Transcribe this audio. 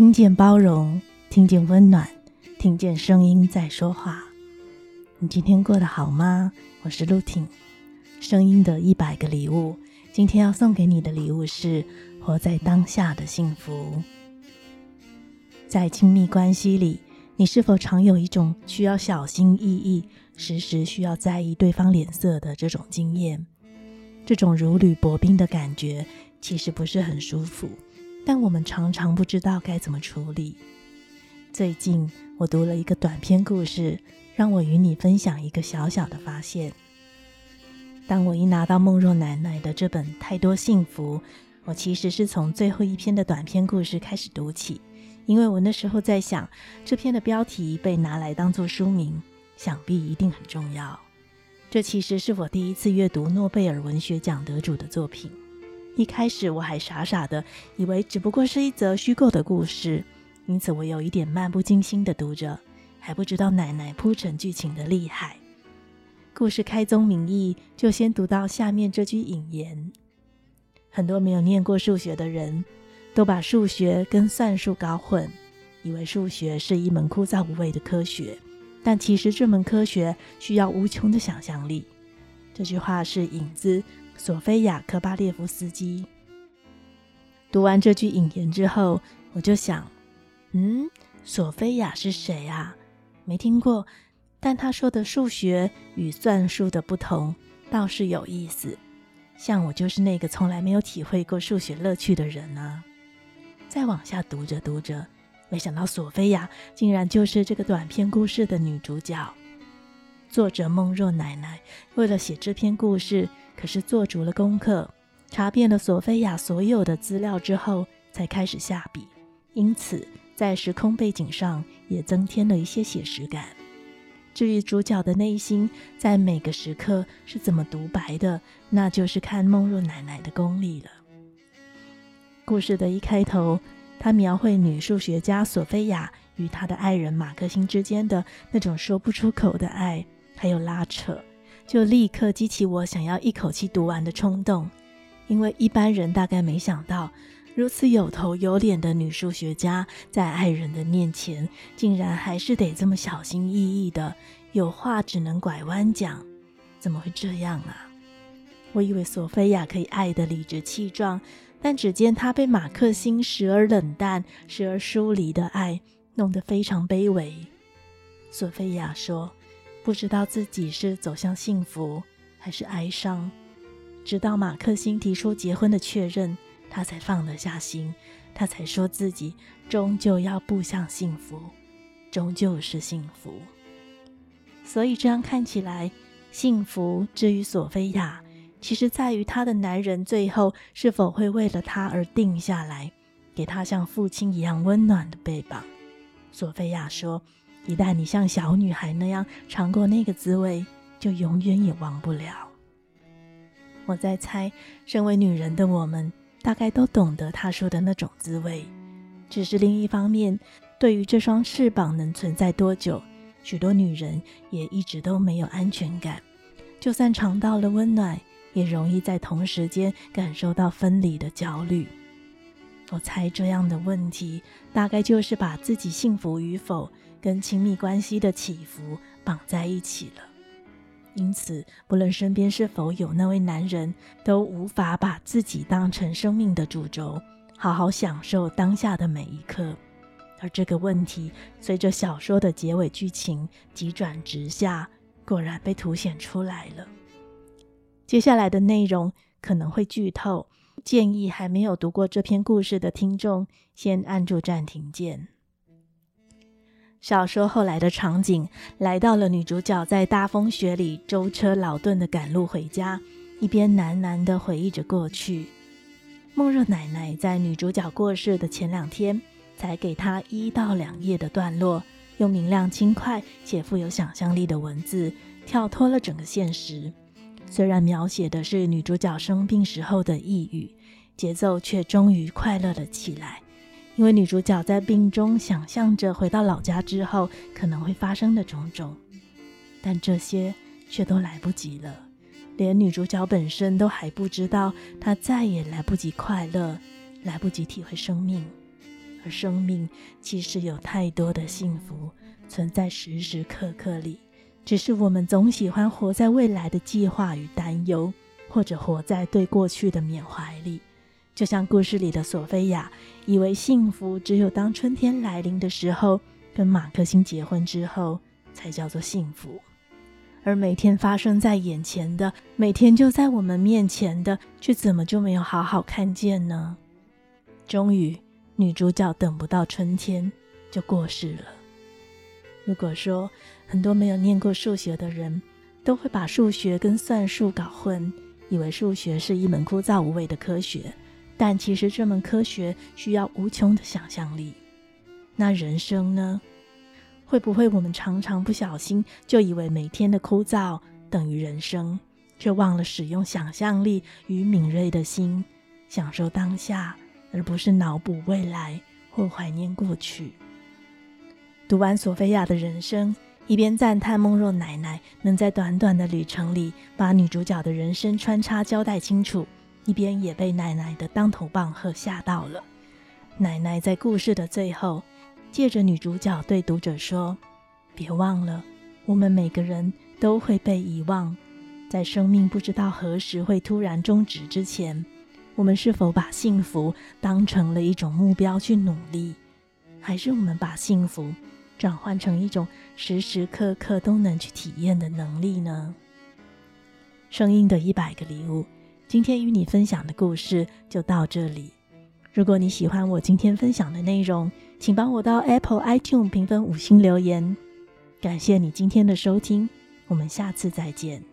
听见包容，听见温暖，听见声音在说话。你今天过得好吗？我是陆婷，声音的一百个礼物。今天要送给你的礼物是活在当下的幸福。在亲密关系里，你是否常有一种需要小心翼翼、时时需要在意对方脸色的这种经验？这种如履薄冰的感觉其实不是很舒服，但我们常常不知道该怎么处理。最近我读了一个短篇故事，让我与你分享一个小小的发现。当我一拿到梦若奶奶的这本《太多幸福》，我其实是从最后一篇的短篇故事开始读起。因为我那时候在想，这篇的标题被拿来当做书名，想必一定很重要。这其实是我第一次阅读诺贝尔文学奖得主的作品。一开始我还傻傻的以为只不过是一则虚构的故事，因此我有一点漫不经心的读着，还不知道奶奶铺陈剧情的厉害。故事开宗明义，就先读到下面这句引言：很多没有念过数学的人，都把数学跟算术搞混，以为数学是一门枯燥无味的科学，但其实这门科学需要无穷的想象力。这句话是引子索菲亚·科巴列夫斯基。读完这句引言之后，我就想，嗯，索菲亚是谁啊？没听过，但他说的数学与算术的不同倒是有意思。像我就是那个从来没有体会过数学乐趣的人啊。再往下读着读着，没想到索菲亚竟然就是这个短篇故事的女主角。作者梦若奶奶为了写这篇故事，可是做足了功课，查遍了索菲亚所有的资料之后，才开始下笔。因此，在时空背景上也增添了一些写实感。至于主角的内心在每个时刻是怎么独白的，那就是看梦若奶奶的功力了。故事的一开头，他描绘女数学家索菲亚与她的爱人马克辛之间的那种说不出口的爱，还有拉扯，就立刻激起我想要一口气读完的冲动。因为一般人大概没想到，如此有头有脸的女数学家，在爱人的面前，竟然还是得这么小心翼翼的，有话只能拐弯讲。怎么会这样啊？我以为索菲亚可以爱得理直气壮。但只见她被马克辛时而冷淡、时而疏离的爱弄得非常卑微。索菲亚说：“不知道自己是走向幸福还是哀伤。”直到马克辛提出结婚的确认，他才放得下心，他才说自己终究要步向幸福，终究是幸福。所以这样看起来，幸福之于索菲亚。其实在于她的男人最后是否会为了她而定下来，给她像父亲一样温暖的臂膀。索菲亚说：“一旦你像小女孩那样尝过那个滋味，就永远也忘不了。”我在猜，身为女人的我们，大概都懂得她说的那种滋味。只是另一方面，对于这双翅膀能存在多久，许多女人也一直都没有安全感。就算尝到了温暖，也容易在同时间感受到分离的焦虑。我猜这样的问题，大概就是把自己幸福与否跟亲密关系的起伏绑在一起了。因此，不论身边是否有那位男人，都无法把自己当成生命的主轴，好好享受当下的每一刻。而这个问题，随着小说的结尾剧情急转直下，果然被凸显出来了。接下来的内容可能会剧透，建议还没有读过这篇故事的听众先按住暂停键。小说后来的场景来到了女主角在大风雪里舟车劳顿的赶路回家，一边喃喃地回忆着过去。梦若奶奶在女主角过世的前两天，才给她一到两页的段落，用明亮轻快且富有想象力的文字，跳脱了整个现实。虽然描写的是女主角生病时候的抑郁，节奏却终于快乐了起来。因为女主角在病中想象着回到老家之后可能会发生的种种，但这些却都来不及了。连女主角本身都还不知道，她再也来不及快乐，来不及体会生命。而生命其实有太多的幸福存在时时刻刻里，只是我们总喜欢活在未来的计划与担忧，或者活在对过去的缅怀里。就像故事里的索菲亚，以为幸福只有当春天来临的时候，跟马克辛结婚之后，才叫做幸福。而每天发生在眼前的，每天就在我们面前的，却怎么就没有好好看见呢？终于，女主角等不到春天就过世了。如果说很多没有念过数学的人都会把数学跟算术搞混，以为数学是一门枯燥无味的科学，但其实这门科学需要无穷的想象力。那人生呢？会不会我们常常不小心就以为每天的枯燥等于人生，却忘了使用想象力与敏锐的心，享受当下，而不是脑补未来或怀念过去？读完索菲亚的人生，一边赞叹孟若奶奶能在短短的旅程里把女主角的人生穿插交代清楚，一边也被奶奶的当头棒喝吓到了。奶奶在故事的最后，借着女主角对读者说：“别忘了，我们每个人都会被遗忘。在生命不知道何时会突然终止之前，我们是否把幸福当成了一种目标去努力，还是我们把幸福转换成一种时时刻刻都能去体验的能力呢？”声音的一百个礼物，今天与你分享的故事就到这里。如果你喜欢我今天分享的内容，请帮我到 Apple iTunes 评分五星留言。感谢你今天的收听，我们下次再见。